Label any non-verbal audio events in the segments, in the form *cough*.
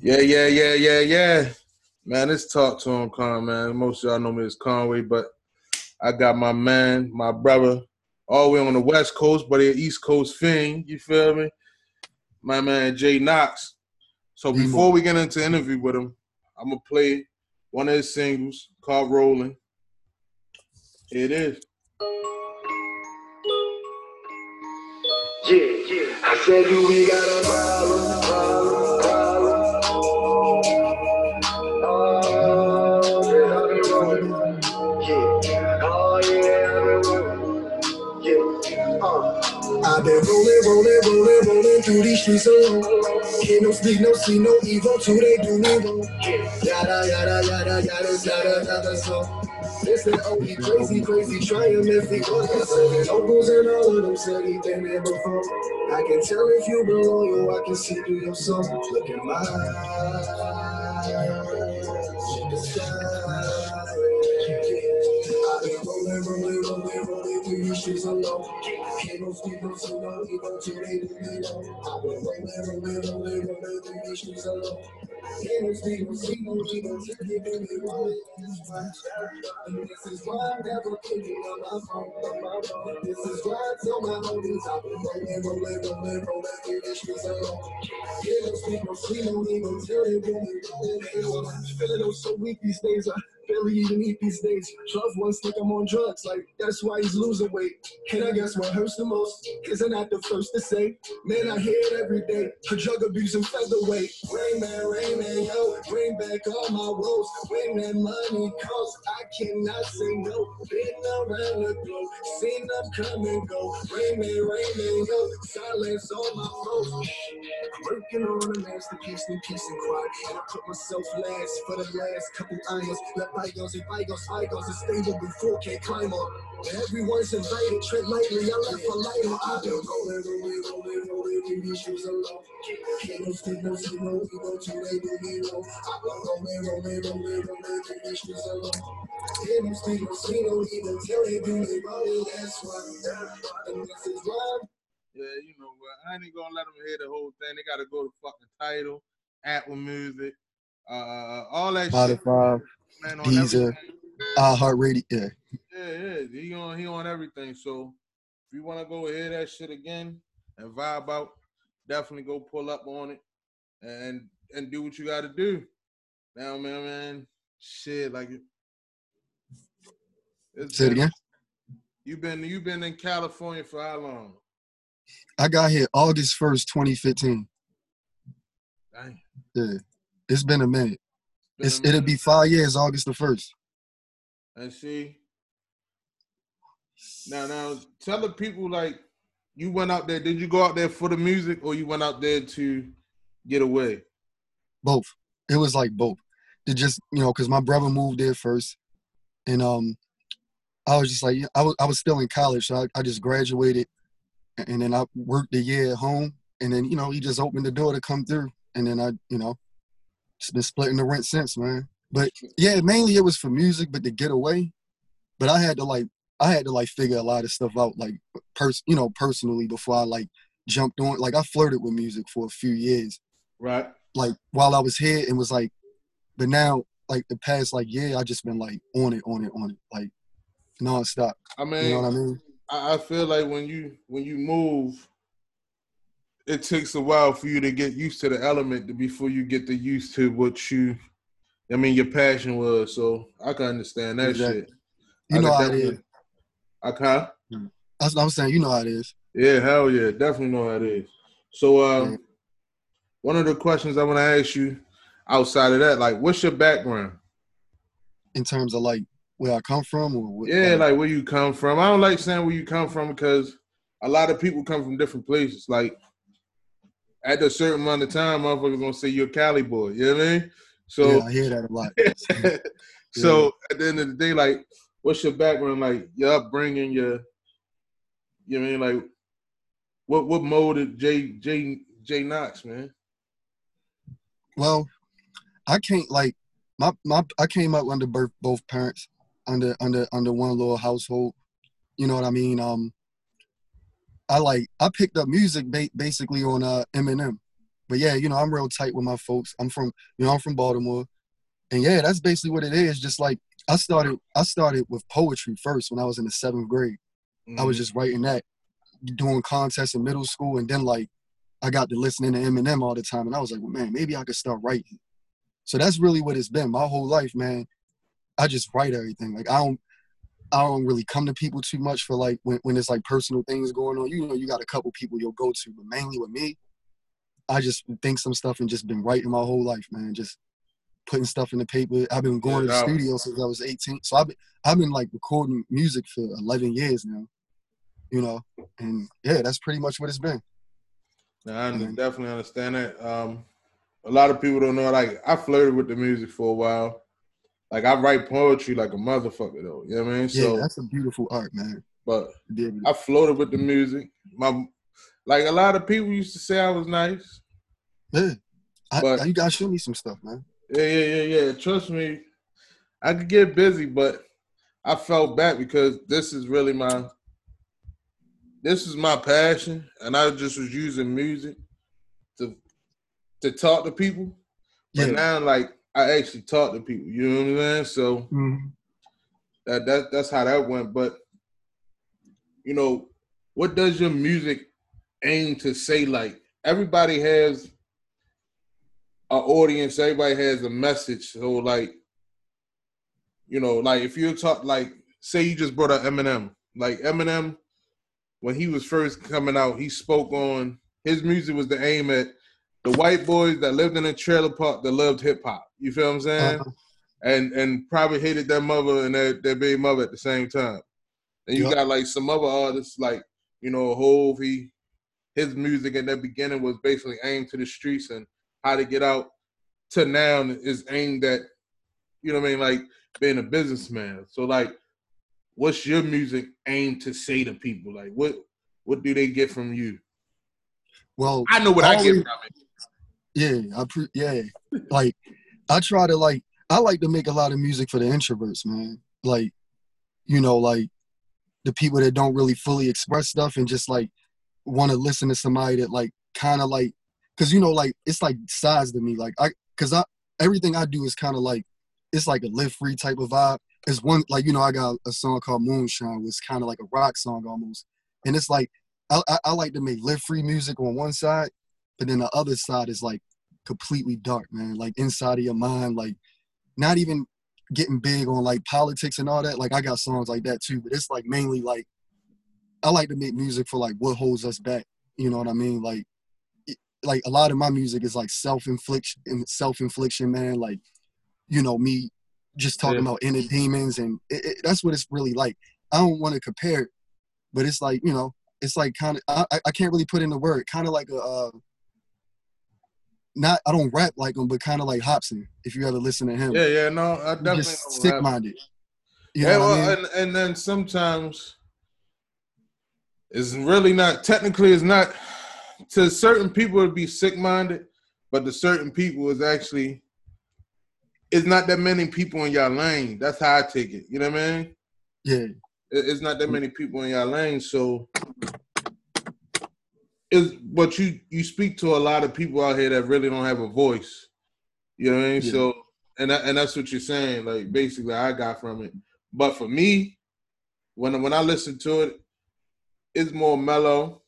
Yeah, yeah, yeah, yeah, yeah. Man, let's talk to him, Con, man. Most of y'all know me as Conway, but I got my man, my brother, all the way on the West Coast, but he East Coast fiend. You feel me? My man Jay Knox. So mm-hmm. before we get into interview with him, I'm gonna play one of his singles called "Rolling." Here it is. Yeah, yeah. I said, do we got a problem? problem, rolling, rolling, rolling, through these streets alone. Can't no speak, no see, no evil till they do me wrong. Yada, yada, yada, yada, yada, yada, so. Listen, oh, he crazy, crazy, trying if he was son. Uncles and all of them said he been there before. I can tell if you been loyal, I can see through your soul. Look in my eyes. I've been rolling, rolling, rolling, rolling through these streets alone. They do me wrong. I've been rolling, rolling, rolling, rolling through these streets alone. No evil till they do me wrong. And this is why I'm never thinking on my phone. This is why I tell my homies rolling, rolling, rolling, rolling through these streets alone. Evil till they do me wrong. I'm feeling oh so weak these days. I barely even eat these days. Love ones think I'm on drugs, like that's why he's losing weight. And I guess what hurts the most isn't that the first to say. Man, I hear it every day. A drug abuse and featherweight. Rain man, rain man, yo, bring back all my woes. When that money comes, I cannot say no. Been around the globe, seen them come and go. Rain man, rain man, yo, silence on my foes. Working on a masterpiece in peace and quiet. And I put myself last for the last couple hours. Let bygones be bygones, bygones is stable before can't climb up. Everyone's invited, tread lightly, I left a light on. I've been rolling, rolling, rolling, rolling through these shoes alone. Can't no speak, no see, no ego till they do me wrong. I've been rolling, rolling, rolling, rolling through these shoes alone. Can't no speak, no see, no ego till they do me wrong. That's why, and this is why. Yeah, you know what? I ain't gonna let them hear the whole thing. They gotta go to fucking Tidal, Apple Music, uh, all that shit. Man, on Deezer, everything. iHeartRadio. Yeah. Yeah, yeah, he on he on everything. So if you want to go hear that shit again and vibe out, definitely go pull up on it and and do what you got to do. Now, man, man, shit, like it. it's Say it again. You've been you've been in California for how long? I got here August 1st, 2015. Dang, Yeah. It's been a minute. It's, it'll be five years August the 1st. And see, now, now, tell the people like you went out there. Did you go out there for the music, or you went out there to get away? Both. It was like both. It just, you know, because my brother moved there first. And um I was just like, I was I was still in college, so I, I just graduated and then I worked a year at home. And then, you know, he just opened the door to come through. And then I, you know, just been splitting the rent since, man. But yeah, mainly it was for music, but to get away. But I had to like I had to like figure a lot of stuff out, like pers you know, personally before I like jumped on like I flirted with music for a few years Right. like while I was here and was like, but now like the past like year I just been like on it, on it, on it, like nonstop. I mean, You know what I mean? I, I feel like when you when you move, it takes a while for you to get used to the element before you get to used to what you. I mean, your passion was. So I can understand that Exactly. shit. You I know how it is. I can. That's what I'm saying. You know how it is. Yeah, hell yeah, definitely know how it is. So, um, Yeah. one of the questions I want to ask you, outside of that, like, what's your background? In terms of like where I come from or what, Yeah, like where you come from. I don't like saying where you come from because a lot of people come from different places. Like at a certain amount of time, motherfuckers gonna say you're a Cali boy. You know what I mean? So, yeah, I hear that a lot. *laughs* so at the end of the day, like, what's your background? Like your upbringing, your, you know what I mean? Like, what what molded Jay Jay Jay Knox, man? Well, I can't like my my I came up under birth both parents under under under one little household. You know what I mean? Um, I like I picked up music ba- basically on uh Eminem. but yeah, you know, I'm real tight with my folks. I'm from, you know, I'm from Baltimore, and yeah, that's basically what it is. Just like I started, I started with poetry first when I was in the seventh grade. I was Mhm. just writing that, doing contests in middle school, and then like I got to listening to Eminem all the time, and I was like, well, man, maybe I could start writing. So that's really what it's been my whole life, man. I just write everything. Like I don't, I don't really come to people too much for like when, when it's like personal things going on. You know, you got a couple people you'll go to, but mainly with me, I just think some stuff and just been writing my whole life, man. Just putting stuff in the paper. I've been going to the Yeah, studio since I was 18. So I've been I've been like recording music for 11 years now. You know, and yeah, that's pretty much what it's been. Nah, I Mhm. definitely understand that. Um, a lot of people don't know. Like I flirted with the music for a while. Like I write poetry like a motherfucker though. You know what I mean? Yeah, So, that's a beautiful art, man. but to be able to- I floated with the music. My like a lot of people used to say I was nice. Yeah. I, But- you gotta show me some stuff, man. Yeah, yeah, yeah, yeah. Trust me, I could get busy, but I felt bad because this is really my this is my passion, and I just was using music to to talk to people. But Yeah. now, like I actually talk to people. You know what I'm saying? So Mhm. that that that's how that went. But you know, what does your music aim to say? Like everybody has an audience, everybody has a message. So like, you know, like if you talk like say you just brought up Eminem, like Eminem, when he was first coming out, he spoke on his music was the aim at the white boys that lived in a trailer park that loved hip hop. You feel what I'm saying? Uh-huh. and and probably hated their mother and their, their baby mother at the same time. And you Yup. got like some other artists like you know Hove. He his music in the beginning was basically aimed to the streets and how to get out. To now is aimed at you know what I mean, like being a businessman. So like, what's your music aimed to say to people? Like what what do they get from you? Well, I know what I, get from it. Yeah, I pre- yeah. Like I try to like I like to make a lot of music for the introverts, man. Like, you know, like the people that don't really fully express stuff and just like want to listen to somebody that like kind of like cuz you know like it's like size to me like I cuz I everything I do is kind of like it's like a live free type of vibe. It's one like you know I got a song called Moonshine, which kind of like a rock song almost. And it's like I, I, I like to make live free music on one side, but then the other side is like completely dark, man. Like inside of your mind, like not even getting big on like politics and all that. Like I got songs like that too, but it's like mainly like I like to make music for like what holds us back. You know what I mean? Like it- like a lot of my music is like self infliction self infliction, man. Like, you know, me just talking Yeah. about inner demons and it, it, that's what it's really like. I don't want to compare but it's like, you know, it's like kind of I, I- can't really put in the word, kind of like a uh, not I don't rap like him, but kind of like Hopsin. If you ever listen to him, Yeah, yeah, no, I definitely just sick minded. Yeah, what I mean? and and then sometimes it's really not technically it's not to certain people it'd be sick minded, but to certain people it's actually it's not that many people in your lane. That's how I take it. You know what I mean? yeah, It- It's not that many people in your lane, so is but you you speak to a lot of people out here that really don't have a voice. You know what I mean? Yeah. So and that, and that's what you're saying. Like basically, I got from it. But for me, when when I listen to it, it's more mellow.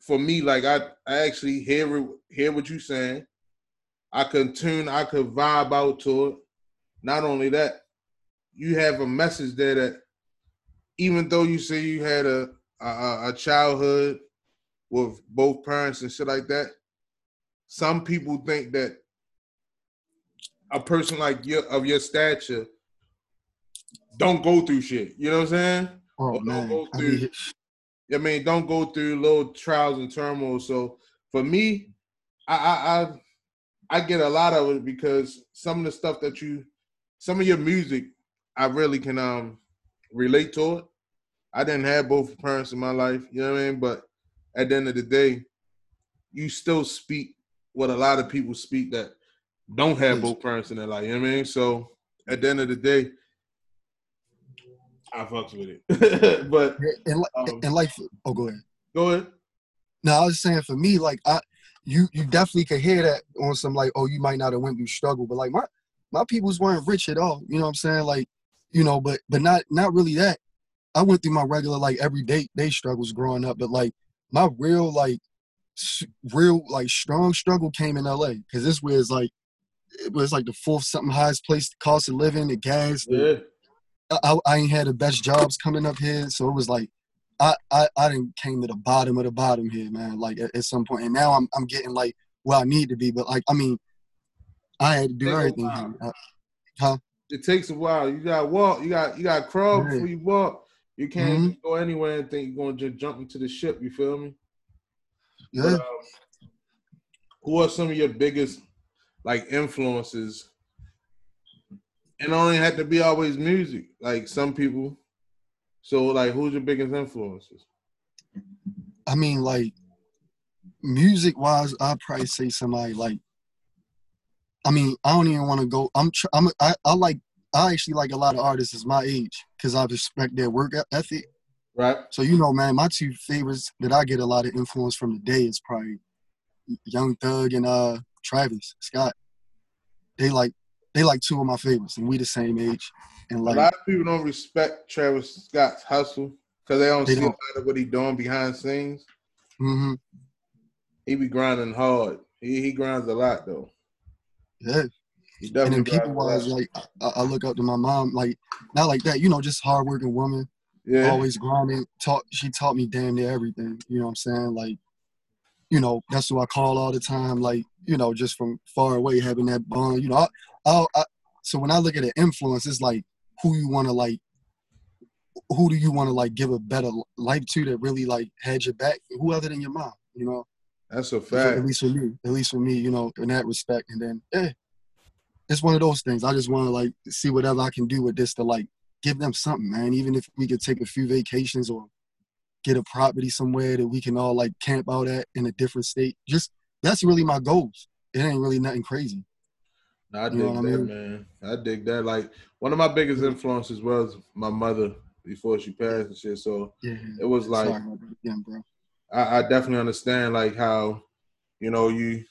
For me, like I I actually hear hear what you're saying. I can tune, I could vibe out to it. Not only that, you have a message there that even though you say you had a a, a childhood with both parents and shit like that, some people think that a person like your of your stature don't go through shit. You know what I'm saying? oh don't man, go I mean, I mean, don't go through little trials and turmoil. So for me, I, I I I get a lot of it because some of the stuff that you, some of your music, I really can um relate to it. I didn't have both parents in my life, you know what I mean. But at the end of the day, you still speak what a lot of people speak that don't have both parents in their life. You know what I mean? So at the end of the day, I fucks with it. *laughs* but and, Um, and like, oh, go ahead. go ahead. No, I was saying for me, like I, you you definitely could hear that on some like, oh, you might not have went through struggle, but like my my peoples weren't rich at all. You know what I'm saying? Like, you know, but but not not really that. I went through my regular like everyday day struggles growing up, but like my real like real like strong struggle came in LA because this was like it was like the fourth something highest place cost of living, the gas. Yeah. I, I ain't had the best jobs coming up here, so it was like I I I didn't came to the bottom of the bottom here, man. Like at, at some point, and now I'm I'm getting like where I need to be, but like I mean, I had to do everything. Uh, huh? It takes a while. You got to walk. You got you got to crawl Yeah. before you walk. You can't Mhm. go anywhere and think you're gonna just jump into the ship. You feel me? Yeah. But, um, who are some of your biggest like influences? And it only had to be always music. Like some people. So like, who's your biggest influences? I mean, like music wise, I'd probably say somebody like. I mean, I don't even want to go. I'm. Tr- I'm. I, I like. I actually like a lot of artists my age because I respect their work ethic. Right. So you know, man, my two favorites that I get a lot of influence from today is probably Young Thug and uh Travis Scott. They like they like two of my favorites, and we the same age. And a lot of people don't respect Travis Scott's hustle because they don't They see don't. a lot of what he doing behind scenes. hmm He be grinding hard. He he grinds a lot though. yeah. And then people wise, like I, I look up to my mom, like not like that, you know, just hardworking woman, yeah. always grinding. Taught she taught me damn near everything. You know what I'm saying? Like, you know, that's who I call all the time. Like, you know, just from far away having that bond. You know, I, I, I so when I look at an influence, it's like who you want to like. Who do you want to like give a better life to that really like had your back? Who other than your mom? You know, That's a fact. at least for me. At least for me, you know, in that respect. And then, yeah, it's one of those things. I just want to like see whatever I can do with this to like give them something, man. Even if we could take a few vacations or get a property somewhere that we can all like camp out at in a different state. Just that's really my goals. It ain't really nothing crazy. No, I You dig know what I that, mean? man. I dig that. Like one of my biggest influences was my mother before she passed and shit. So Yeah. it was like Sorry about that again, bro. I, I definitely understand like how, you know, you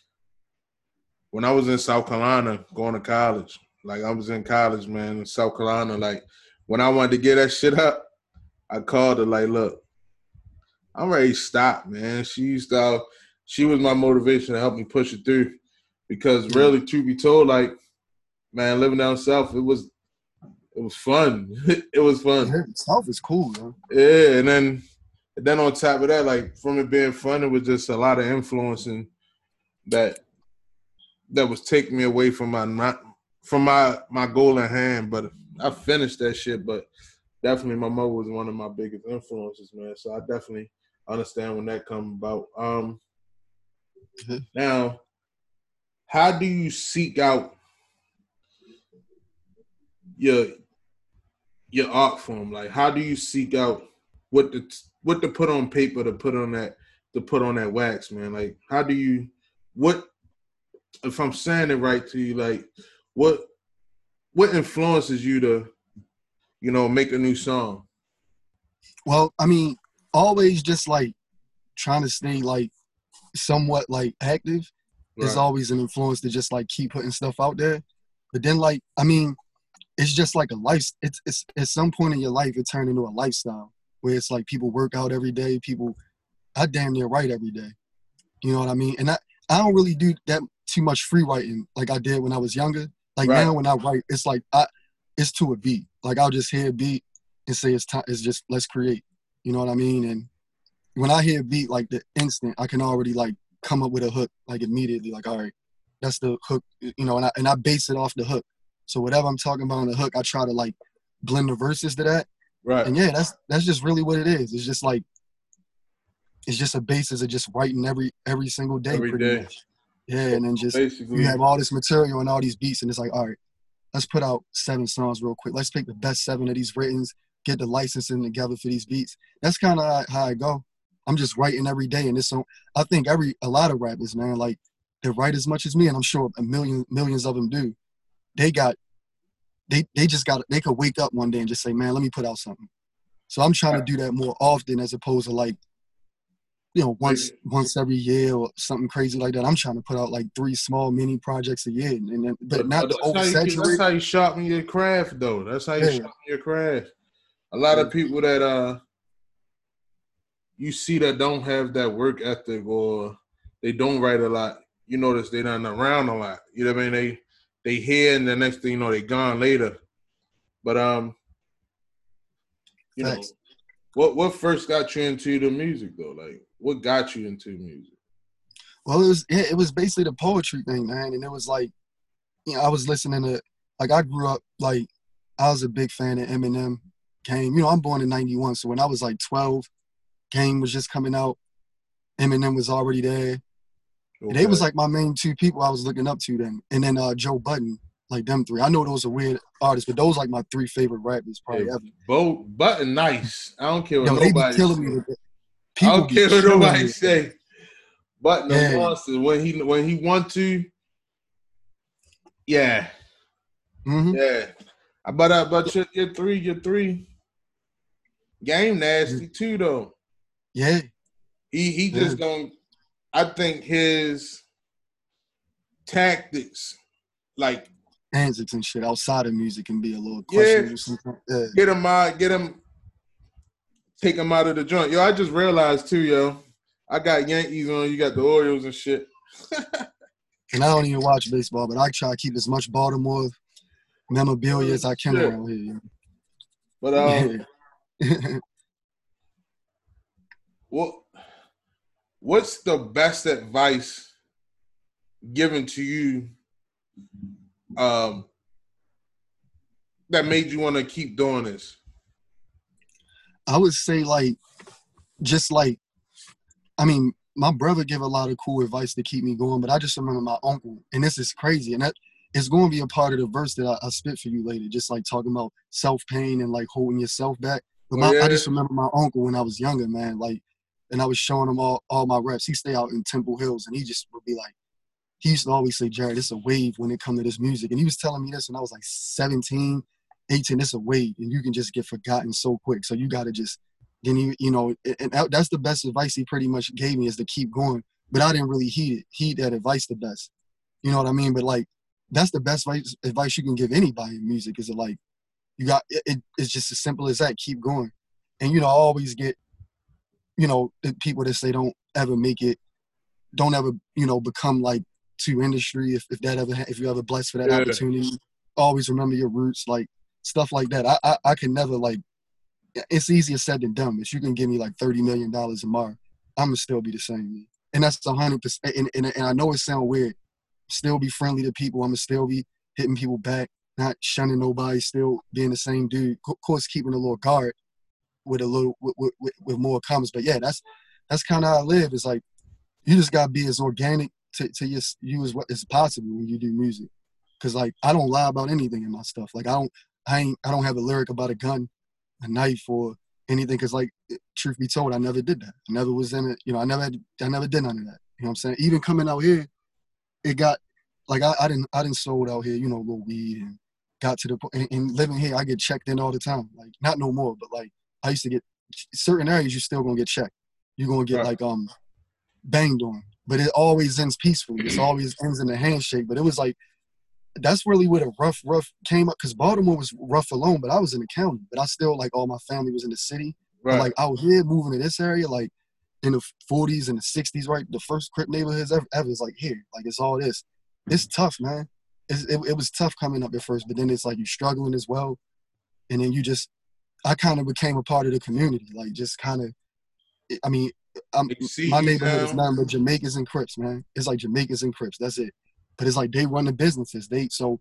when I was in South Carolina going to college, like I was in college, man, in South Carolina, like when I wanted to get that shit up, I called her like, look, I'm ready to stop, man. She used to she was my motivation to help me push it through. Because really, truth be told, like, man, living down south, it was it was fun. *laughs* it was fun. South is cool, man. Yeah, and then and then on top of that, like from it being fun, it was just a lot of influencing that that was taking me away from my not from my my goal in hand. But I finished that shit. But definitely, my mother was one of my biggest influences, man. So I definitely understand when that come about. Um, now, how do you seek out your your art form? Like, how do you seek out what to what to put on paper to put on that to put on that wax, man? Like, how do you what if I'm saying it right to you? Like, what what influences you to you know make a new song? Well, I mean, always just like trying to stay like somewhat like active is always an influence to just like keep putting stuff out there. But then like I mean, it's just like a life. It's it's at some point in your life it turned into a lifestyle where it's like people work out every day. People, I damn near write every day. You know what I mean? And I I don't really do that too much free writing like I did when I was younger. Like Right. now when I write, it's like I it's to a beat. Like I'll just hear a beat and say it's time. It's just let's create. You know what I mean? And when I hear a beat like the instant, I can already like come up with a hook like immediately. Like all right, that's the hook. You know, and I and I base it off the hook. So whatever I'm talking about on the hook, I try to like blend the verses to that. Right. And yeah, that's that's just really what it is. It's just like it's just a basis of just writing every every single day, Every pretty day. much. Yeah, and then just Basically, you have all this material and all these beats, and it's like, all right, let's put out seven songs real quick. Let's pick the best seven of these writtens, get the licensing together for these beats. That's kind of how, how I go. I'm just writing every day, and it's so. I think every a lot of rappers, man, like they write as much as me, and I'm sure a million millions of them do. They got, they they just got they could wake up one day and just say, man, let me put out something. So I'm trying to do that more often as opposed to like you know, once once every year or something crazy like that. I'm trying to put out like three small mini projects a year, and then, but, not the oversaturate. That's how you sharpen your craft, though. That's how you yeah. sharpen your craft. A lot of people that uh, you see that don't have that work ethic or they don't write a lot. You notice they're not around a lot. You know what I mean? They they here and the next thing you know they gone later. But um, you Thanks. know, what what first got you into the music though? Like, what got you into music? Well, it was it was basically the poetry thing, man, and it was like, you know, I was listening to like I grew up like I was a big fan of Eminem. Game, you know, I'm born in '91, so when I was like 12, Game was just coming out. Eminem was already there. Okay. They was like my main two people I was looking up to then, and then uh, Joe Budden, like them three. I know those are weird artists, but those like my three favorite rappers probably ever. Bo Budden nice. I don't care what Yo, nobody. They be killing me. People I don't care what nobody say. Budden yeah. a monster when he when he want to. Yeah. Mm-hmm. Yeah. But uh, but your, your three, your three. Game nasty too though. Yeah. He he just yeah. don't. I think his tactics, like antics and shit outside of music can be a little questionable. Yeah. yeah. Get him out, get him, take him out of the joint. Yo, I just realized too, yo, I got Yankees on, you got the Orioles and shit. *laughs* and I don't even watch baseball, but I try to keep as much Baltimore memorabilia as I can around here. But um, yeah. *laughs* what what's the best advice given to you um, that made you want to keep doing this? I would say like, just like, I mean, my brother gave a lot of cool advice to keep me going, but I just remember my uncle, and this is crazy, and that it's going to be a part of the verse that I, I spit for you later, just like talking about self pain and like holding yourself back. But oh, my, oh, yeah. I just remember my uncle when I was younger, man, like, and I was showing him all, all my reps. He stay out in Temple Hills, and he just would be like, he used to always say, Jared, it's a wave when it comes to this music. And he was telling me this when I was like 17, 18, it's a wave and you can just get forgotten so quick. So you got to just, then you, you know, and that's the best advice he pretty much gave me is to keep going. But I didn't really heed it, heed that advice the best. You know what I mean? But like, that's the best advice, advice you can give anybody in music is it like, you got, it, it's just as simple as that. Keep going. And, you know, I always get, you know, the people that say don't ever make it, don't ever, you know, become like to industry if, if that ever if you ever blessed for that yeah. opportunity always remember your roots like stuff like that. I, I i can never like it's easier said than done if you can give me like 30 million dollars tomorrow i'm gonna still be the same. And that's 100 percent and, and, and i know it sounds weird. Still be friendly to people i'm gonna still be hitting people back not shunning nobody still being the same dude. Of course keeping a little guard with a little with, with, with more comments but yeah that's that's kind of how i live. It's like you just gotta be as organic to, to just use what is possible when you do music. Cause like I don't lie about anything in my stuff. Like I don't I ain't I don't have a lyric about a gun, a knife or anything. Cause like truth be told, I never did that. I never was in it. You know, I never had, I never did none of that. You know what I'm saying? Even coming out here, it got like I, I didn't I didn't sold out here. You know, little weed and got to the point. And, and living here, I get checked in all the time. Like not no more, but like I used to get certain areas. You're still gonna get checked. You're gonna get right. like um banged on but it always ends peacefully. It always ends in a handshake. But it was like that's really where the rough, rough came up because Baltimore was rough alone, but I was in the county, but I still like all my family was in the city. Right. Like out here, moving to this area, like in the 40s and the 60s, right? The first crip neighborhoods ever, ever is like here, like it's all this. It's tough, man. It, it, it was tough coming up at first, but then it's like you're struggling as well, and then you just, I kind of became a part of the community, like just kind of. I mean, I'm, my neighborhood is nothing but Jamaicans and Crips, man. It's like Jamaicans and Crips. That's it. But it's like they run the businesses. They so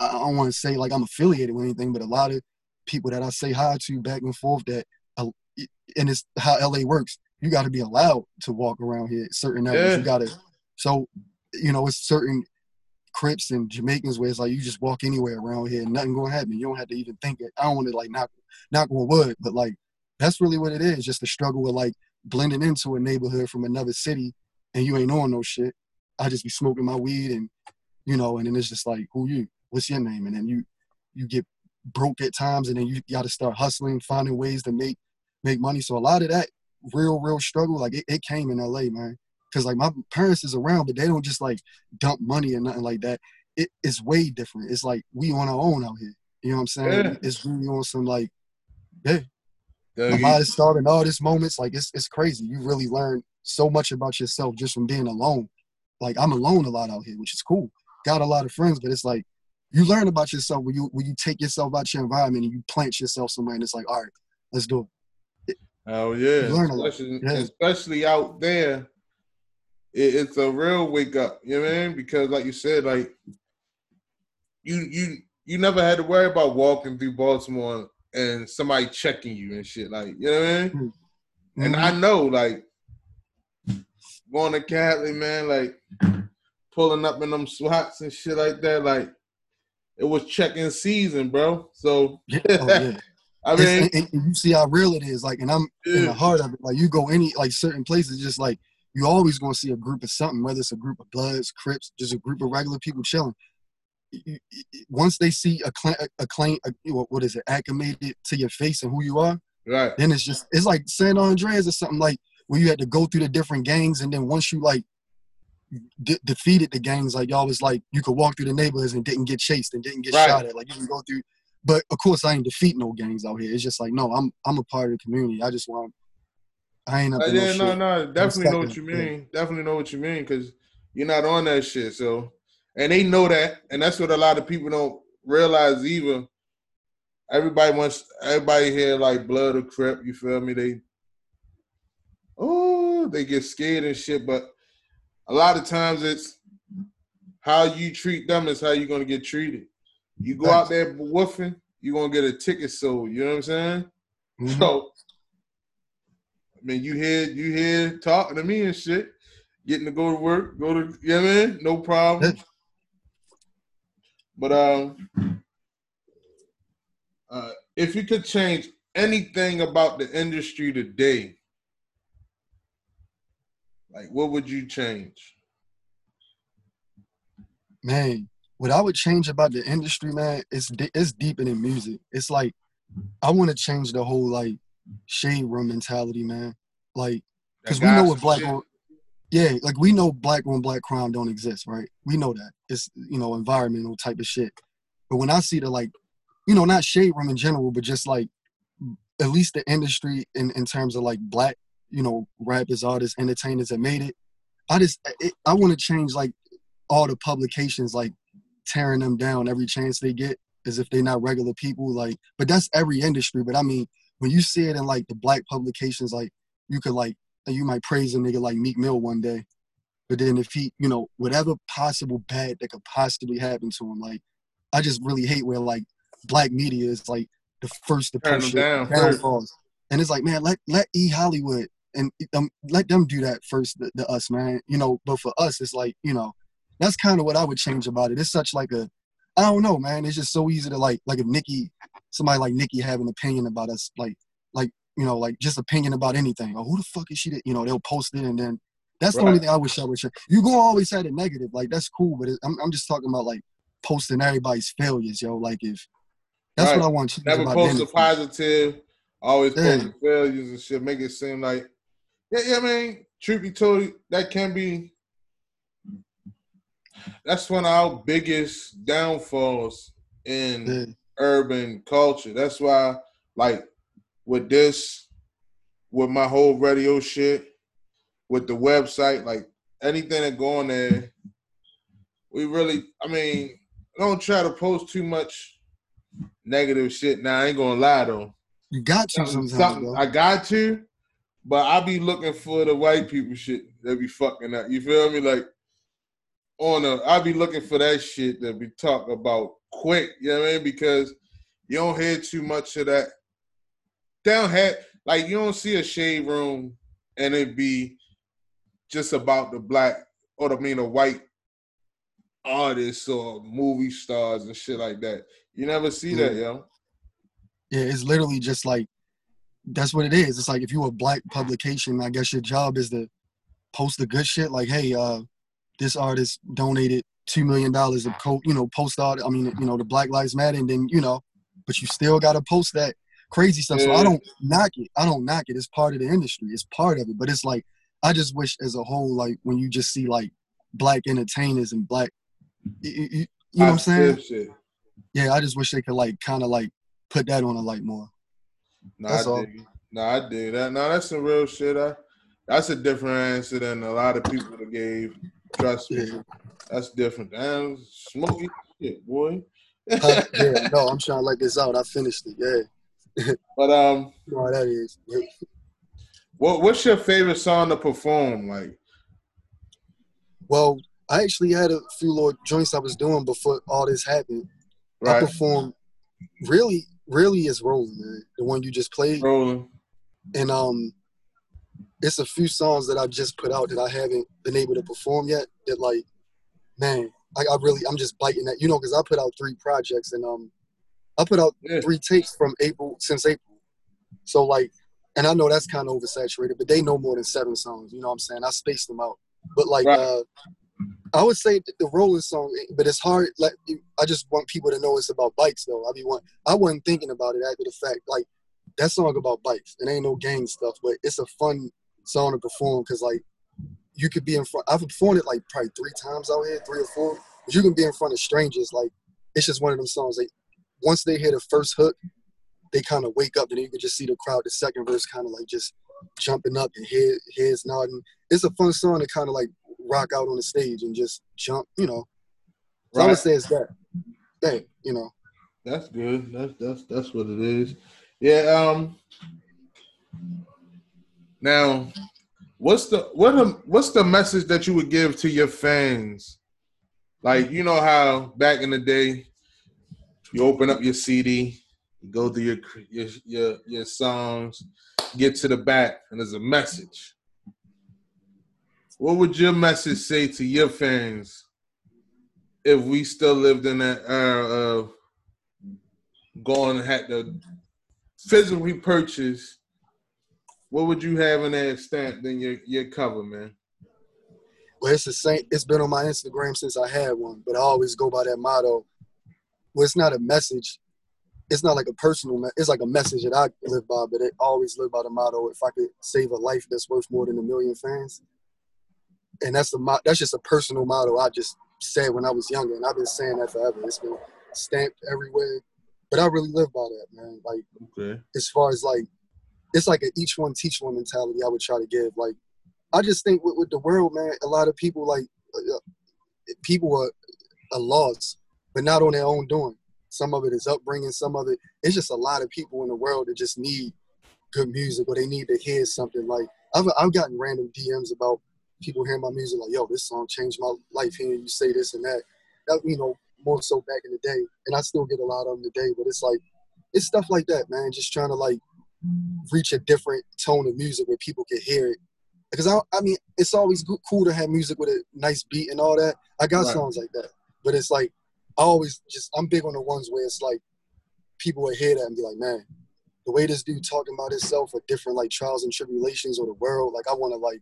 I don't want to say like I'm affiliated with anything, but a lot of people that I say hi to back and forth that, uh, and it's how LA works. You got to be allowed to walk around here certain areas. Yeah. You got to. So you know, it's certain Crips and Jamaicans where it's like you just walk anywhere around here and nothing gonna happen. You don't have to even think it. I don't want to like knock knock on wood, but like that's really what it is. Just the struggle with like blending into a neighborhood from another city and you ain't on no shit. I just be smoking my weed and you know, and then it's just like, who you? What's your name? And then you you get broke at times and then you gotta start hustling, finding ways to make make money. So a lot of that real, real struggle, like it, it came in LA, man. Cause like my parents is around, but they don't just like dump money and nothing like that. It, it's way different. It's like we on our own out here. You know what I'm saying? Yeah. It's really on some like, yeah, Doug, my is starting all these moments. Like it's it's crazy. You really learn so much about yourself just from being alone. Like I'm alone a lot out here, which is cool. Got a lot of friends, but it's like you learn about yourself when you when you take yourself out your environment and you plant yourself somewhere and it's like, all right, let's do it. Oh yeah, You learn a lot. especially, Yeah. especially out there. It, it's a real wake up. You know what I mean? Because like you said, like you you you never had to worry about walking through Baltimore and somebody checking you and shit. Like you know what I mean? And Mhm. I know, like going to Cali, man, like pulling up in them SWATs and shit like that. Like it was checking season, bro. So yeah, *laughs* oh, yeah. I mean, and, and you see how real it is. Like, and I'm in the heart of it. Like, you go any like certain places, just like you always gonna see a group of something, whether it's a group of Bloods, Crips, just a group of regular people chilling. Once they see a claim, a claim, what is it, acclimated to your face and who you are, right. then it's just it's like San Andreas or something like where you had to go through the different gangs, and then once you like de- defeated the gangs, like y'all was like you could walk through the neighborhoods and didn't get chased and didn't get Right. shot at. Like you can go through. But of course, I ain't defeat no gangs out here. It's just like no, I'm I'm a part of the community. I just want. I ain't up Uh, in no yeah, no, no, definitely know what you yeah. mean. Definitely know what you mean because you're not on that shit. So, and they know that, and that's what a lot of people don't realize either. Everybody wants everybody here like blood or crip. You feel me? They they get scared and shit. But a lot of times it's how you treat them is how you're gonna get treated. You go out there woofing, you're gonna get a ticket sold. You know what I'm saying? Mhm. So, I mean, you hear you hear talking to me and shit, getting to go to work, go to, you know what I mean? No problem. But um, uh, if you could change anything about the industry today, like what would you change? man, what I would change about the industry, man, it's it's deeper than music. It's like I want to change the whole like shade room mentality, man. Like, because we know what black on, yeah, like we know black on black crime don't exist, right? We know that it's you know environmental type of shit. But when I see the like, you know, not shade room in general, but just like at least the industry in in terms of like black, you know, rappers, artists, entertainers that made it. I just it, I want to change like all the publications like tearing them down every chance they get as if they're not regular people like but that's every industry but i mean when you see it in like the black publications like you could like you might praise a nigga like meek mill one day but then if he you know whatever possible bad that could possibly happen to him like i just really hate where like black media is like the first to push down downfalls and it's like man let let e hollywood and um, let them do that first to, us man you know but for us it's like you know that's kind of what I would change about it. It's such like a, I don't know, man. It's just so easy to like, like if Nikki, somebody like Nikki have an opinion about us, like, like you know, like just opinion about anything. Oh, who the fuck is she? That, you know, they'll post it and then that's the only thing I wish I would change. You gonna always have the negative, like that's cool, but it, I'm I'm just talking about like posting everybody's failures, yo. Like if that's Right. what I want. to Never about post the a positive, always Yeah. post the failures and shit. Make it seem like, yeah, yeah, I mean, truth be told, that can be. That's one of our biggest downfalls in urban culture. That's why, like, with this, with my whole radio shit, with the website, like anything that go on there, we really, I mean, don't try to post too much negative shit. Now I ain't gonna lie though. You got to Something, sometimes, something-. I got to, but I be looking for the white people shit that be fucking up. You feel me? Like on a, I be looking for that shit that we talk about quick. You know what I mean? Because you don't hear too much of that. Down hat, like you don't see a shade room and it be just about the black or I mean the white artists or movie stars and shit like that. You never see that, yo. Yeah, it's literally just like that's what it is. It's like if you a black publication, I guess your job is to post the good shit. Like, hey, uh, this artist donated two million dollars of. You know, post art. I mean, you know, the Black Lives Matter, and then you know, but you still got to post that crazy stuff. So I don't knock it. I don't knock it. It's part of the industry. It's part of it. But it's like I just wish as a whole, like when you just see like black entertainers and black, you, you, you know what I'm saying? Yeah, I just wish they could like kind of like put that on a light more. No, That's I all. dig. No, I dig that. No, that's some real shit. I, that's a different answer than a lot of people that gave. Trust me, Yeah. that's different. Damn, smoky shit, boy. Uh, *laughs* yeah, no, I'm trying to let this out. I finished it. Yeah, But um, *laughs* how that is. what what's your favorite song to perform? Like, Well, I actually had a few little joints I was doing before all this happened. I performed really, really is rolling, man. The one you just played. Rolling. and um it's a few songs that I just put out that I haven't been able to perform yet. That like, man, I, I really I'm just biting that, you know, because I put out three projects and um I put out Yeah. three tapes from April since April. So like, and I know that's kind of oversaturated, but they know more than seven songs. You know what I'm saying? I spaced them out, but like, Right. uh I would say the rolling song, but it's hard. Like, I just want people to know it's about bikes, though. I be want I wasn't thinking about it after the fact. Like that song about bikes. It ain't no gang stuff, but it's a fun song to perform because like you could be in front. I've performed it like probably three times out here, three or four. But you can be in front of strangers. Like it's just one of them songs. Like once they hear the first hook, they kind of wake up and you can just see the crowd. The second verse kind of like just jumping up and head, heads nodding. It's a fun song to kind of like rock out on the stage and just jump. You know, so I would say it's that. That you know. That's good. That's that's that's what it is. Yeah. Um. Now, what's the what a, what's the message that you would give to your fans? Like you know how back in the day, you open up your CD, you go through your your your, your songs, get to the back, and there's a message. What would your message say to your fans if we still lived in that era of going had to physically purchase, what would you have in that stamp than your, your cover, man? Well, it's the same. It's been on my Instagram since I had one, but I always go by that motto. Well, it's not a message. It's not like a personal. Me- it's like a message that I live by, but it always live by the motto: if I could save a life that's worth more than a million fans, and that's the that's just a personal motto I just said when I was younger, and I've been saying that forever. It's been stamped everywhere, but I really live by that, man. Like Okay. as far as like it's like a each one teach one mentality I would try to give. Like I just think with, with the world, man, a lot of people like uh, people are, are lost, but not on their own doing. Some of it is upbringing. Some of it it's just a lot of people in the world that just need good music or they need to hear something. Like I've I've gotten random DMs about people hearing my music like, yo, this song changed my life. Hearing you say this and that. That you know more so back in the day, and I still get a lot of them today. But it's like it's stuff like that, man. Just trying to like reach a different tone of music where people can hear it. Because I, I mean, it's always cool to have music with a nice beat and all that. I got Right. songs like that, but it's like I always just I'm big on the ones where it's like people will hear that and be like, man, the way this dude talking about himself or different like trials and tribulations or the world, like I want to like,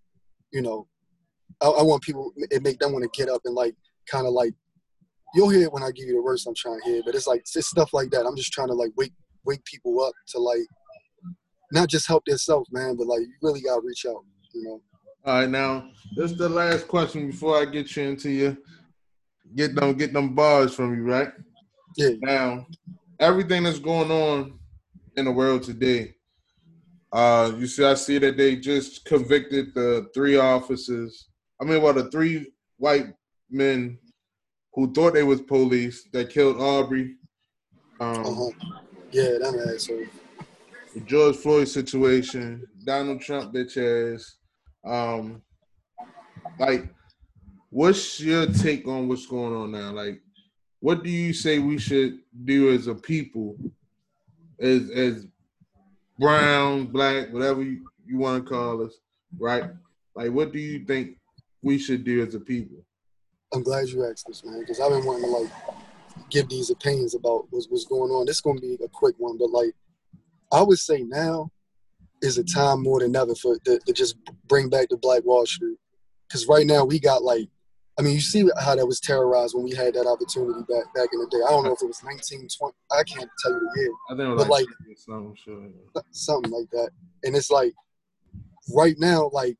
you know, I, I want people it make them want to get up and like kind of like you'll hear it when I give you the words I'm trying to hear, but it's like it's stuff like that. I'm just trying to like wake wake people up to like not just help themselves, man, but like you really gotta reach out, you know. All right, now this is the last question before I get you into your get them get them bars from you, right? Yeah. Now, everything that's going on in the world today, uh, you see, I see that they just convicted the three officers. I mean, well, the three white men who thought they was police that killed Arbery. Um, Uh-huh. Yeah, that asshole. the George Floyd situation, Donald Trump bitch ass. Um, like, what's your take on what's going on now? Like, what do you say we should do as a people, as as brown, black, whatever you, you want to call us, right? Like, what do you think we should do as a people? I'm glad you asked this, man, because I've been wanting to like give these opinions about what's, what's going on. This is gonna be a quick one, but like I would say now is a time more than ever for to, to just bring back the Black Wall Street. Because right now we got like I mean, you see how that was terrorized when we had that opportunity back back in the day. I don't know if it was 1920. I can't tell you the year. I think But, like, like- something, sure. something like that. And it's like right now, like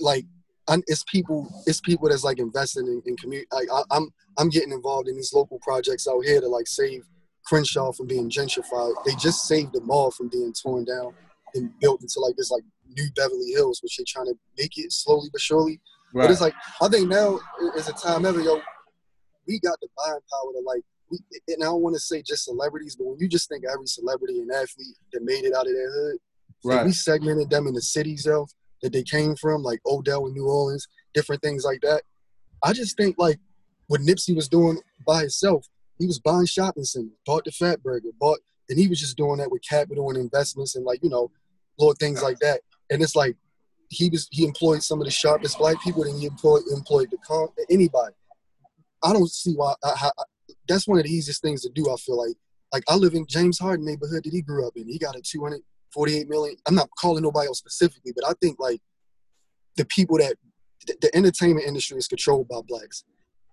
like i it's people, it's people that's like investing in, in community. Like I, I'm I'm getting involved in these local projects out here to like save Crenshaw from being gentrified. They just saved the mall from being torn down and built into like this like new Beverly Hills, which they're trying to make it slowly but surely. But it's like I think now is a time ever, yo. We got the buying power to like, we, and I don't want to say just celebrities, but when you just think of every celebrity and athlete that made it out of their hood, Right. we segmented them in the cities yo that they came from, like Odell in New Orleans, different things like that. I just think like what Nipsey was doing by himself, he was buying shopping centers, bought the Fatburger, bought, and he was just doing that with capital and investments and like you know, little things like that. And it's like he was he employed some of the sharpest black people, and he employed employed the con anybody. I don't see why. I, I, that's one of the easiest things to do. I feel like like I live in James Harden neighborhood that he grew up in. He got a 248 million. I'm not calling nobody else specifically, but I think like the people that the, the entertainment industry is controlled by blacks.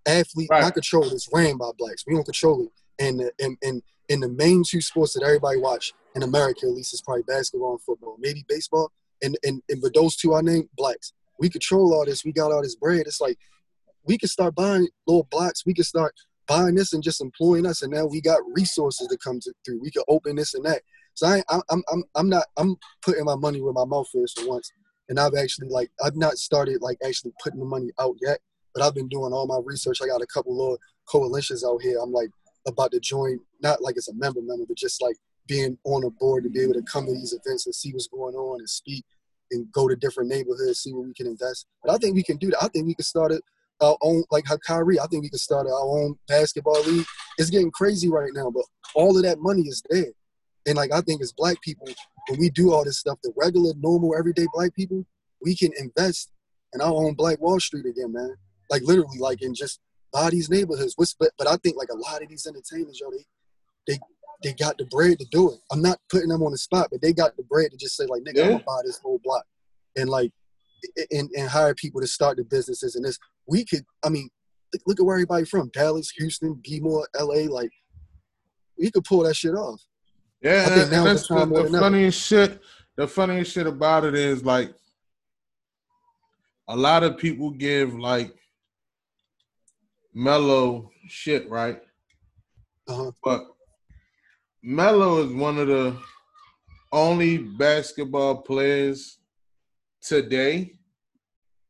Athlete Right. not controlled, it's ran by blacks. We don't control it. And the- and and in the main two sports that everybody watch in America, at least, is probably basketball and football, maybe baseball. And and and but those two I named blacks. We control all this. We got all this bread. It's like we could start buying little blocks. We could start buying this and just employing us, and now we got resources to come to, through. We could open this and that. So I, I'm, I'm, I'm, not. I'm putting my money where my mouth is for once, and I've actually like I've not started like actually putting the money out yet, but I've been doing all my research. I got a couple little coalitions out here. I'm like about to join, not like as a member member, but just like being on a board to be able to come to these events and see what's going on and speak and go to different neighborhoods, see where we can invest. But I think we can do that. I think we can start it our own, like how Kyrie. I think we can start our own basketball league. It's getting crazy right now, but all of that money is there. And like I think as black people, when we do all this stuff, the regular, normal, everyday black people, we can invest in our own Black Wall Street again, man. Like literally, like in just buy these neighborhoods. What's but, but I think like a lot of these entertainers, yo, they they they got the bread to do it. I'm not putting them on the spot, but they got the bread to just say like, nigga, I'm gonna buy this whole block, and like, and and hire people to start the businesses and this. We could, I mean, look, look at where everybody from: Dallas, Houston, Bmore, L.A. Like, we could pull that shit off. Yeah, I think and now is that's the the, time more the than ever. funniest shit. The funniest shit about it is like a lot of people give like Melo shit, right? Uh-huh. But Melo is one of the only basketball players today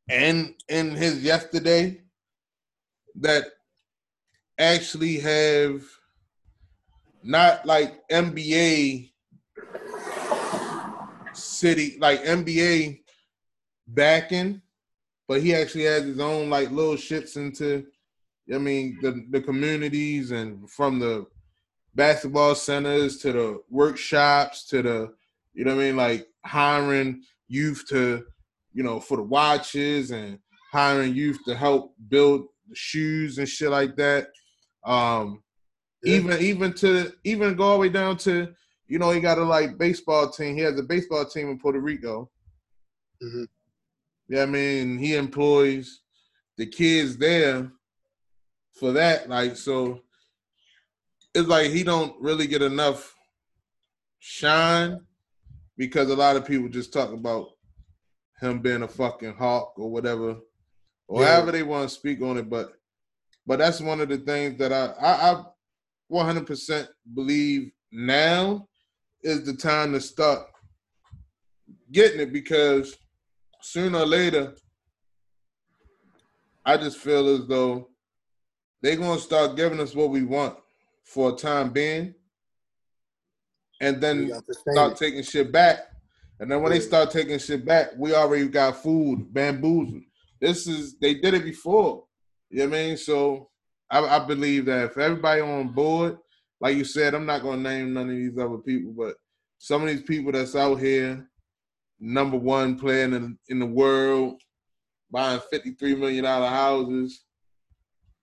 and in his yesterday that actually have not like NBA city like NBA backing, but he actually has his own like little shits into I mean the the communities and from the basketball centers to the workshops to the you know I mean like hiring youth to you know for the watches and hiring youth to help build the shoes and shit like that. Um Yeah. even even to even go all the way down to you know he got a like baseball team. He has a baseball team in Puerto Rico. Mhm. Yeah, I mean he employs the kids there for that. Like so, it's like he don't really get enough shine because a lot of people just talk about him being a fucking hawk or whatever, or Yeah. however they want to speak on it. But but that's one of the things that I I, I 100% believe now is the time to start getting it because sooner or later, I just feel as though they're gonna start giving us what we want for a time being, and then to start it. taking shit back. And then when they start taking shit back, we already got food bamboozled. This is they did it before. You know what I mean? So I, I believe that if everybody on board, like you said, I'm not gonna name none of these other people, but some of these people that's out here, number one player in the, in the world, buying $53 million houses,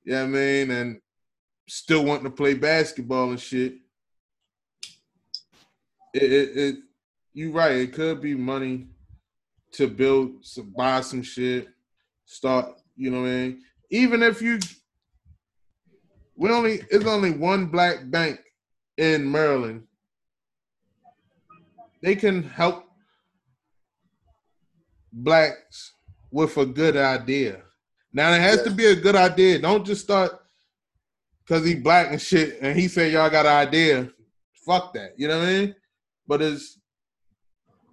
you know what I mean? And still wanting to play basketball and shit. It, it, it you right. It could be money to build, to buy some shit, start You know what I mean? Even if you we only it's only one black bank in Maryland. They can help blacks with a good idea. Now it has to be a good idea. Don't just start because he black and shit and he said y'all got an idea. Fuck that. You know what I mean? But it's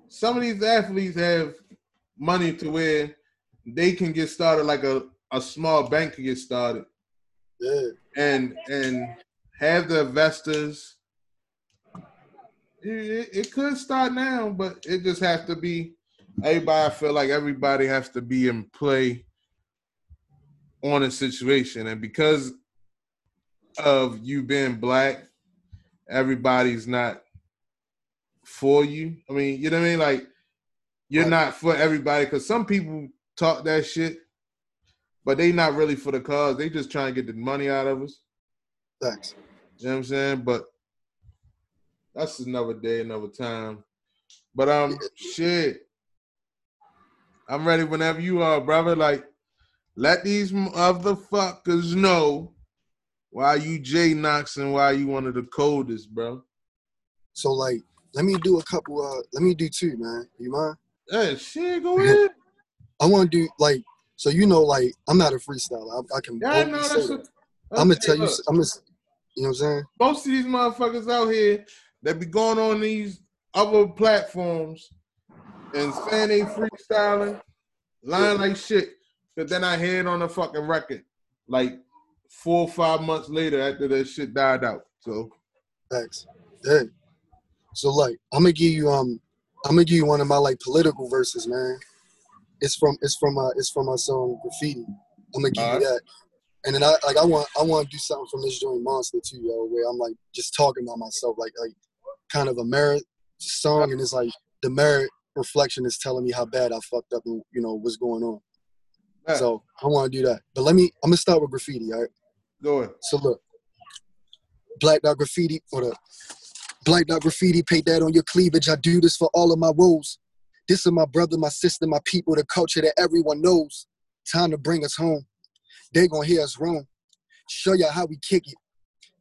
some of these athletes have money to where they can get started like a, a small bank can get started Yeah. and and have the investors. It, it- could start now, but it just has to be everybody. I feel like everybody has to be in play on a situation, and because of you being black, everybody's not for you. I mean, you know what I mean? Like you're not for everybody because some people talk that shit, but they not really for the cause. They just trying to get the money out of us. Thanks. You know what I'm saying? But that's another day, another time. But um, shit, I'm ready whenever you are, brother. Like, let these motherfuckers know why you Jae Knox and why you one of the coldest, bro. So like, let me do a couple. Uh, let me do two, man. You mind? Hey, shit, go *laughs* ahead. I want to do like, so you know, like, I'm not a freestyler. I, I can. Yeah, no, that's. that. What, I'm gonna tell you. I'm gonna. You know what I'm saying? most of these motherfuckers out here that be going on these other platforms and saying they freestyling, lying like shit, but then I hear it on the fucking record like four or five months later after that shit died out. So Thanks. Yeah. So like, I'm gonna give you um, I'm gonna give you one of my like political verses, man. It's from it's from uh it's from my song Graffiti. I'm gonna give you that. And then I like I want I want to do something from this joint Monster too, yo, where I'm like just talking about myself, like like kind of a merit song, and it's like the merit reflection is telling me how bad I fucked up and you know what's going on. Yeah. So I want to do that. But let me I'm gonna start with graffiti, all right? go ahead. So look, Black Dot Graffiti or the Black Dot Graffiti, paint that on your cleavage. I do this for all of my woes. This is my brother, my sister, my people, the culture that everyone knows. Time to bring us home. They gonna hear us wrong. Show y'all how we kick it.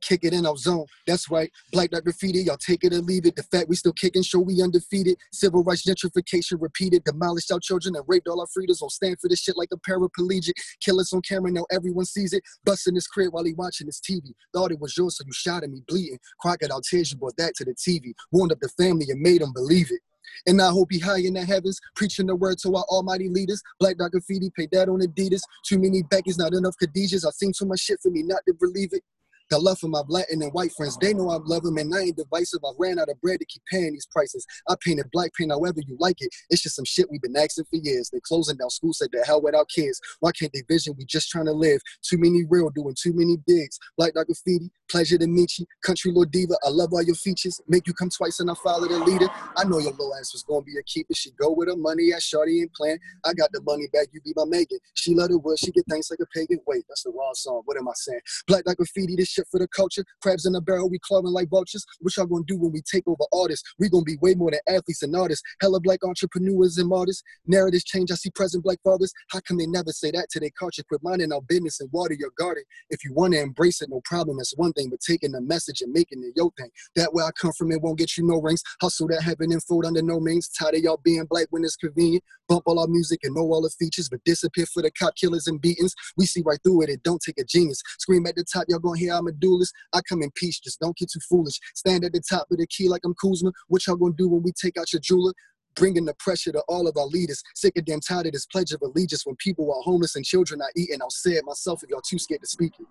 Kick it in our zone. That's right. Black Dot Graffiti, y'all take it or leave it. The fact we still kicking, show we undefeated. Civil rights gentrification repeated. Demolished our children and raped all our freedoms. On stand for this shit like a paraplegic. Kill us on camera, now everyone sees it. Busting his crib while he watching his TV. Thought it was yours, so you shot at me bleeding. Crocodile tears, you brought that to the TV. Warned up the family and made them believe it. And I hope he high in the heavens, preaching the word to our almighty leaders. Black Dot Graffiti, pay that on Adidas. Too many Beckys, not enough Khadijas. I seen too much shit for me not to believe it. Got love for my black and white friends. They know I love them and I ain't divisive. I ran out of bread to keep paying these prices. I painted black paint however you like it. It's just some shit we've been asking for years. They closing down schools, said the hell with our kids. Why can't they vision? We just trying to live. Too many real doing too many digs. Black Dot Graffiti, pleasure to meet you. Country Lord Diva, I love all your features. Make you come twice and I follow the leader. I know your little ass was gonna be a keeper. She go with her money, as Shorty ain't playing. I got the money back, you be my Megan. She love the wood, she get things like a pagan. Wait, that's the wrong song. What am I saying? Black Dot Graffiti, this shit for the culture. Crabs in a barrel, we clawing like vultures. What y'all gonna do when we take over artists? We gonna be way more than athletes and artists. Hella black entrepreneurs and artists. Narratives change, I see present black fathers. How come they never say that to their culture? Quit minding our business and water your garden. If you wanna embrace it, no problem, that's one thing. But taking the message and making it your thing. That way I come from, it won't get you no rings. Hustle that heaven and food under no means. Tired of y'all being black when it's convenient. Bump all our music and know all the features, but disappear for the cop killers and beatings. We see right through it, it don't take a genius. Scream at the top, y'all gonna hear I'm a duelist. I come in peace, just don't get too foolish. Stand at the top of the key like I'm Kuzma. What y'all gonna do when we take out your jeweler? Bringing the pressure to all of our leaders. Sick and damn tired of this pledge of allegiance when people are homeless and children are eating. I'll say it myself if y'all too scared to speak it.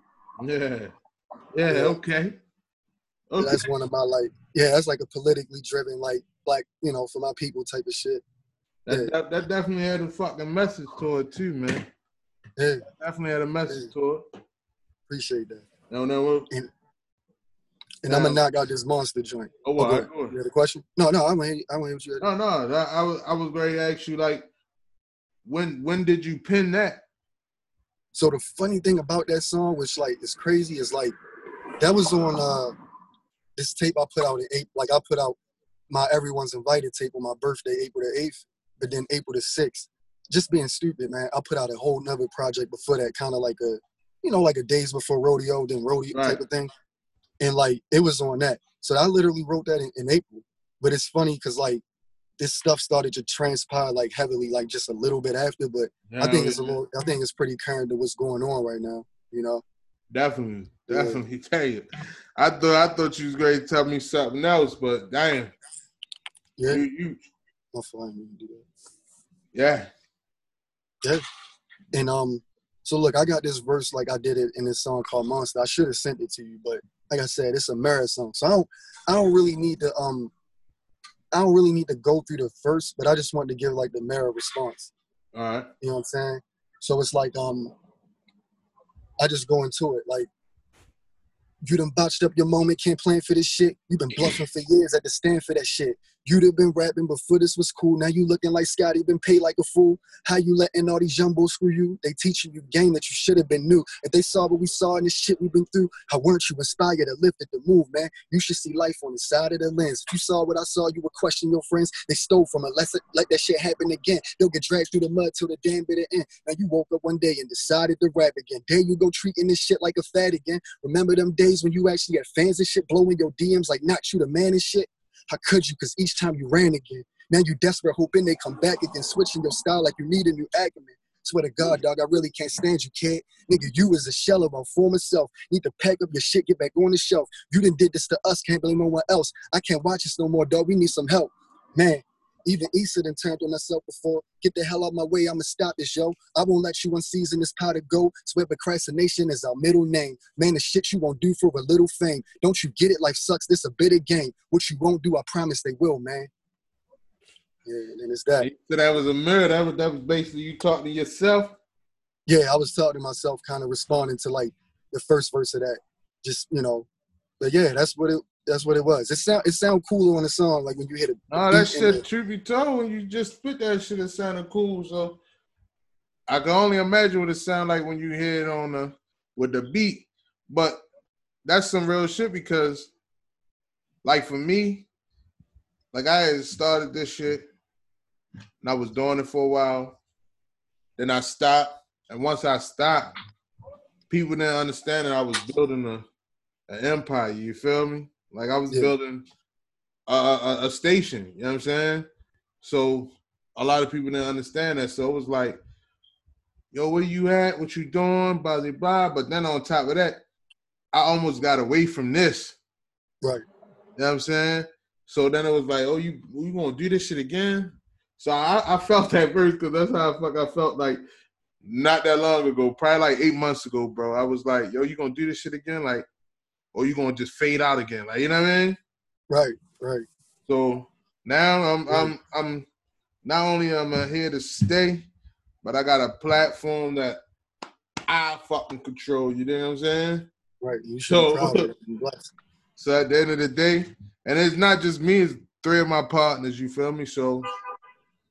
Yeah. Yeah, Yeah. okay. Okay. That's one of my like, yeah, that's like a politically driven, like, black, you know, for my people type of shit. That, that, that definitely had a fucking message to it too, man. Yeah, Definitely had a message to it. appreciate that. No, no, well, And I'm gonna knock out this monster joint. oh, Oh, well, I- go. You had a question? No, no, I'm gonna, I'm gonna what you. No, no, that, I was I was going to ask you like, when when did you pin that? So the funny thing about that song, which like is crazy, is like that was on uh this tape I put out at eight. Like I put out my Everyone's Invited tape on my birthday, April the eighth, but then April the sixth, just being stupid, man. I put out a whole nother project before that, kind of like a, you know, like a days before rodeo, then rodeo Right. type of thing, and like it was on that. So I literally wrote that in, in April. But it's funny because like this stuff started to transpire like heavily, like just a little bit after. But I think it's a little, I think it's pretty current to what's going on right now. You know. Definitely, Yeah. definitely. *laughs* Tell you, I thought I thought you was going to tell me something else, but damn, Yeah. you, you My fault, I to do that. Yeah yeah, And um, so look, I got this verse like I did it in this song called Monster. I should have sent it to you, but like I said, it's a marathon. So I don't I don't really need to um I don't really need to go through the verse, but I just wanted to give like the mirror response. all right, You know what I'm saying? So it's like um I just go into it like you done botched up your moment, can't plan for this shit. You've been bluffing for years at the stand for that shit. You'd have been rapping before this was cool. Now you looking like Scotty, been paid like a fool. How you letting all these jumbos screw you? They teaching you game that you should have been new. If they saw what we saw in this shit we've been through, how weren't you inspired to lift it to move, man? You should see life on the side of the lens. If you saw what I saw, you would question your friends. They stole from it. Let's let that shit happen again. They'll get dragged through the mud till the damn bitter end. Now you woke up one day and decided to rap again. There you go treating this shit like a fad again. Remember them days when you actually had fans and shit blowing your DMs like not you the man and shit? How could you? Cause each time you ran again. Now you desperate, hoping they come back again, switching your style like you need a new Ackerman. Swear to God, dog, I really can't stand you, kid. Nigga, you is a shell of our former self. Need to pack up your shit, get back on the shelf. You done did this to us, can't blame no one else. I can't watch this no more, dog. We need some help. Man, even Issa done turned on herself before. Get the hell out of my way, I'ma stop this, yo. I won't let you unseason this powder go. Swear procrastination is our middle name. Man, the shit you won't do for a little fame. Don't you get it? Life sucks, this a bitter game. What you won't do, I promise they will, man. Yeah, and it's that. so that was a mirror. That was that was basically you talking to yourself. Yeah, I was talking to myself, kind of responding to like the first verse of that. Just, you know, but yeah, that's what it that's what it was. It sound it sound cooler on the song, like when you hit it. Oh, that shit, truth be told, when you just spit that shit, it sounded cool. So I can only imagine what it sound like when you hear it on the with the beat. But that's some real shit because, like for me, like I had started this shit and I was doing it for a while. Then I stopped, and once I stopped, people didn't understand that I was building a an empire. You feel me? Like I was Yeah. building a, a, a station. You know what I'm saying? So a lot of people didn't understand that. So it was like, yo, where you at? What you doing? Blah blah blah. But then on top of that, I almost got away from this. Right. You know what I'm saying? So then it was like, oh, you you gonna do this shit again? So I, I felt *laughs* that first because that's how I fuck I felt like not that long ago, probably like eight months ago, bro. I was like, yo, you gonna do this shit again? Like, or you gonna just fade out again? Like, you know what I mean? Right, right. So now I'm Right. I'm I'm not only am I here to stay, but I got a platform that I fucking control. You know what I'm saying? Right. You should So- proud of it. *laughs* So at the end of the day, and it's not just me, it's three of my partners, you feel me? So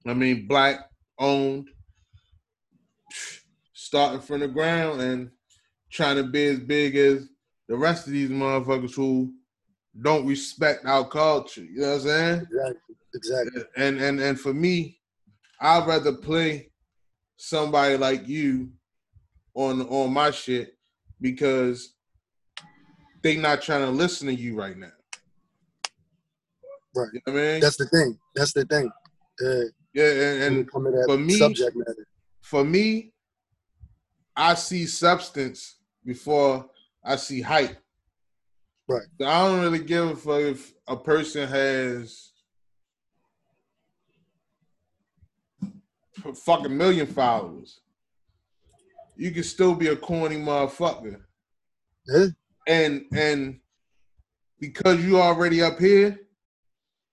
I mean black owned, starting from the ground and trying to be as big as the rest of these motherfuckers who don't respect our culture. You know what I'm saying? Exactly. Exactly. and and and for me, I'd rather play somebody like you on on my shit because they not trying to listen to you right now. Right. You know what I mean? That's the thing. That's the thing. Uh, yeah, and, and it come to that for me- subject matter. for me, I see substance before I see hype. Right. So I don't really give a fuck if a person has a fucking million followers. You can still be a corny motherfucker. Yeah. And and because you already up here,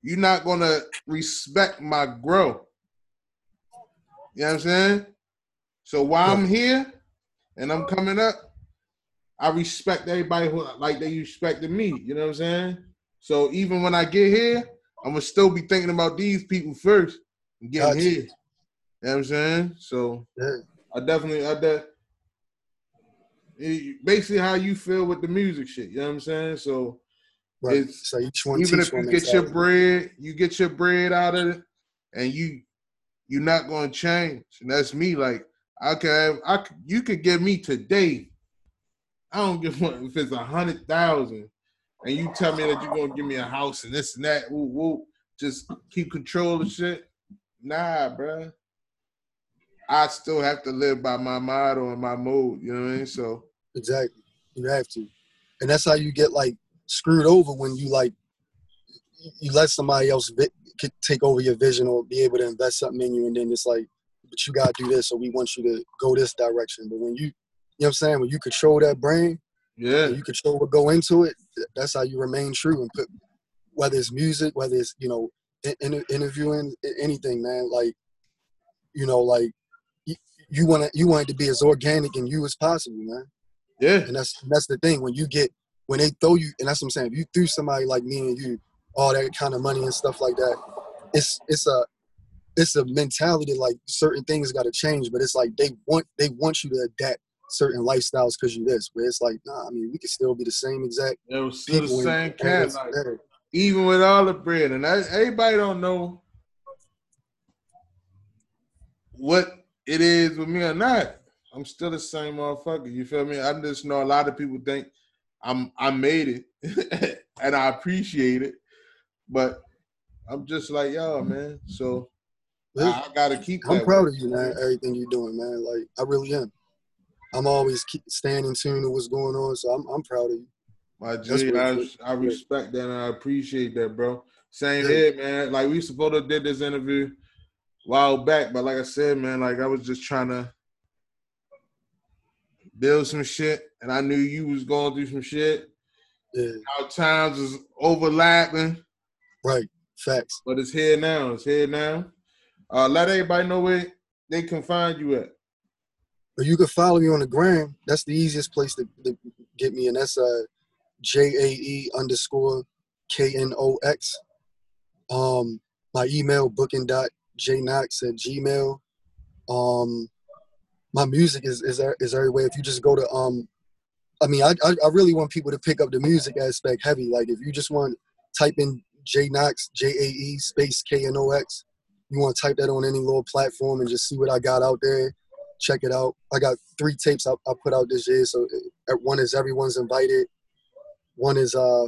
you're not gonna respect my growth. You know what I'm saying? So while I'm here and I'm coming up, I respect everybody who like they respected me. You know what I'm saying? So even when I get here, I'm gonna still be thinking about these people first and get 'em Gotcha. here. You know what I'm saying? So Yeah. I definitely I de- it- basically how you feel with the music shit. You know what I'm saying? So Right. It's- so each one even if you get your bread, you get your bread out of it, and you you're not gonna change. And that's me. Like I can have, I you could give me today. I don't give one if it's a hundred thousand, and you tell me that you're gonna give me a house and this and that. Woo, just keep control of shit. Nah, bruh. I still have to live by my motto and my mode. You know what I mean? So Exactly. You have to. And that's how you get like screwed over when you like you- let somebody else vi- take over your vision or be able to invest something in you and then it's like but you gotta do this or we want you to go this direction. But when you know what I'm saying, when you control that brain yeah, you control what go into it, that's how you remain true and put whether it's music, whether it's, you know, in, in, interviewing anything, man, like you know, like you, you want to you want it to be as organic in you as possible, man. yeah, And that's that's the thing when you get when they throw you, and that's what I'm saying. If you threw somebody like me and you all that kind of money and stuff like that, it's it's a it's a mentality like certain things got to change. But it's like they want they want you to adapt certain lifestyles because you this. But it's like nah, I mean we can still be the same exact it was still the same cat. Like, even with all the bread, and I, everybody don't know what it is with me or not. I'm still the same motherfucker. You feel me? I just know a lot of people think I'm I made it, *laughs* and I appreciate it, but I'm just like y'all, man. So I, I gotta keep. I'm proud way. of you, man. Everything you're doing, man. Like I really am. I'm always keep staying in tune to what's going on, so I'm I'm proud of you. My G, I, I respect that and I appreciate that, bro. Same Yeah. here, man. Like we supposed to did this interview a while back, but like I said, man, like I was just trying to build some shit, and I knew you was going through some shit. Yeah, Our times is overlapping, right. Facts. but it's here now. It's here now. Uh, let everybody know where they can find you at. But you can follow me on the gram. That's the easiest place to, to get me, and that's uh J A E underscore K N O X. Um, my email booking dot jknox at gmail. Um, my music is is is everywhere. If you just go to um, I mean, I, I I really want people to pick up the music aspect heavy. Like if you just want type in Jae Knox J A E space K N O X. You want to type that on any little platform and just see what I got out there check it out. I got three tapes I, I put out this year. So uh, one is everyone's invited. One is uh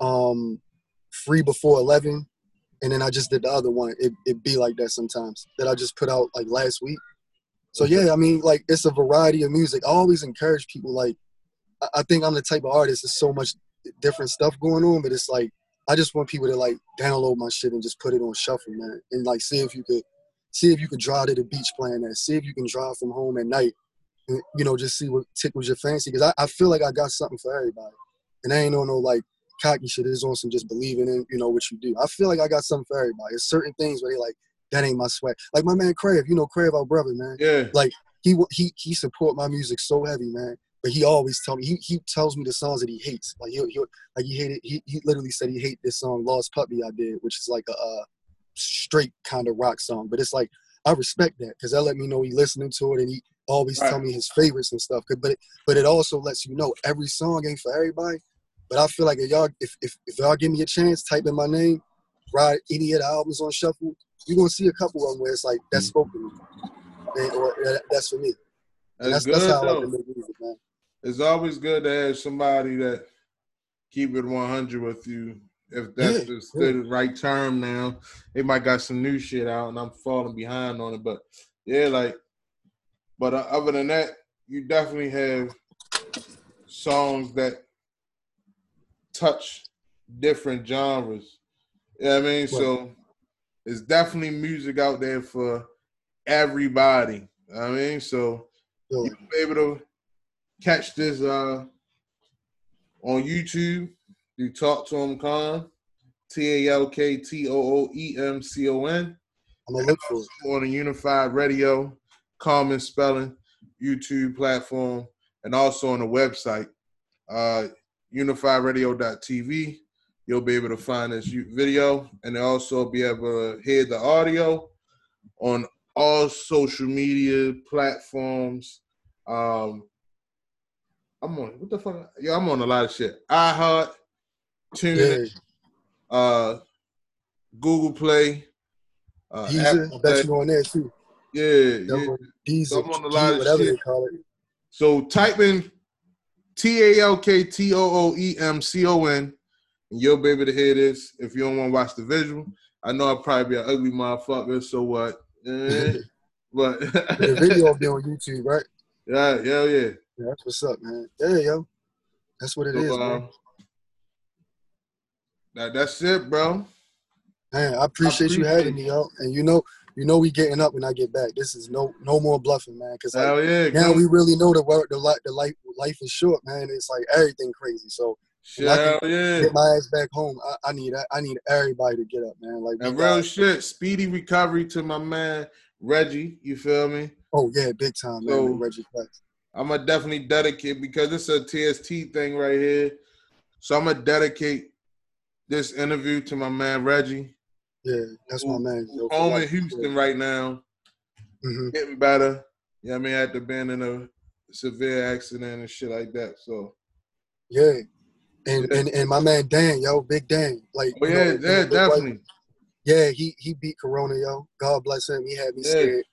um free before eleven, and then I just did the other one. It it be like that sometimes that I just put out like last week. So yeah, I mean like it's a variety of music. I always encourage people like I, I think I'm the type of artist. There's so much different stuff going on, but it's like I just want people to like download my shit and just put it on shuffle, man, and like see if you could see if you can drive to the beach playing that. See if you can drive from home at night. And, you know, just see what tickles your fancy. Because I, I feel like I got something for everybody. And I ain't on no like cocky shit. It's on some just believing in, you know, what you do. I feel like I got something for everybody. There's certain things where they like, that ain't my swag. Like my man Crave, you know Crave, our brother, man. Yeah, Like He he he support my music so heavy, man. But he always tell me he, he tells me the songs that he hates. Like he he like he hated he, he literally said he hate this song Lost Puppy I did, which is like a, uh straight kind of rock song. But it's like I respect that because that let me know he listening to it and he always tell me his favorites and stuff. But it, but it also lets you know every song ain't for everybody. But I feel like if y'all if if, if y'all give me a chance, type in my name, ride any of the albums on shuffle, you're gonna see a couple of them where it's like that's mm-hmm. spoken to me. And, or that- that's for me. That's, that's good that's how I like to make music, man. it's always good to have somebody that keep it 100 with you. If that's Yeah, the right term now, they might got some new shit out, and I'm falling behind on it. But yeah, like, but uh, other than that, you definitely have songs that touch different genres. You know what I mean? So it's definitely music out there for everybody. You know what I mean, so Yo, you'll be able to catch this uh on YouTube. You talk to him con T A L K T O O E M C O N I'm gonna look for it. on a Unified Radio, Common Spelling, YouTube platform, and also on the website, uh, unifiedradio.tv. You'll be able to find this video and also be able to hear the audio on all social media platforms. Um, I'm on what the fuck? Yeah, I'm on a lot of shit. iHeart, Yeah, uh, Google Play, Uh, Deezer, Apple I bet Play. you on there too. Yeah, yeah. Deezer, I'm on a lot of whatever shit. they call it. So type in T A L K T O O E M C O N, and you'll be able to hear this. If you don't want to watch the visual, I know I'll probably be an ugly motherfucker. So what? Eh, *laughs* but The video will be on YouTube, right? *laughs* yeah, yeah, yeah. Yeah, that's what's up, man. Yeah, yo. That's what it is, So, man. That, that's it, bro. Man, I appreciate you appreciate having me, yo. And you know, you know, we getting up when I get back. This is no, no more bluffing, man. Because like, Hell yeah. now we really know the world, the life, the life, life is short, man. It's like everything crazy. So I hell yeah. get my ass back home. I, I need, I need everybody to get up, man. Like, And real shit, speedy recovery to my man Reggie. You feel me? oh yeah, big time, man. So- with Reggie Flex. I'm gonna definitely dedicate because it's a TST thing right here. So I'm gonna dedicate this interview to my man Reggie, Yeah, that's my man. yo, home in. Houston right now, Mhm. getting better. You know I mean? After being in a severe accident and shit like that. So Yeah. And, and and my man Dan, yo, big Dan. Like, oh yeah, know, yeah, definitely. Yeah, he he beat Corona, yo. God bless him. He had me Yeah. scared.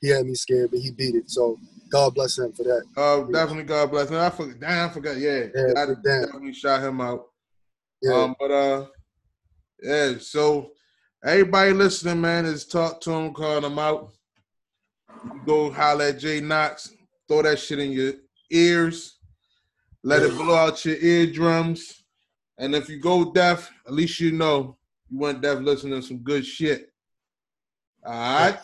He had me scared, but he beat it. So God bless him for that. Uh, definitely God bless him. I forgot damn, I forgot, yeah. Yeah, I definitely shot him out. Yeah. Um, but uh, yeah. So everybody listening, man, is talk to him, calling him out. You go holler at Jae Knox, throw that shit in your ears, let it blow out your eardrums, and if you go deaf, at least you know you went deaf listening to some good shit. All right.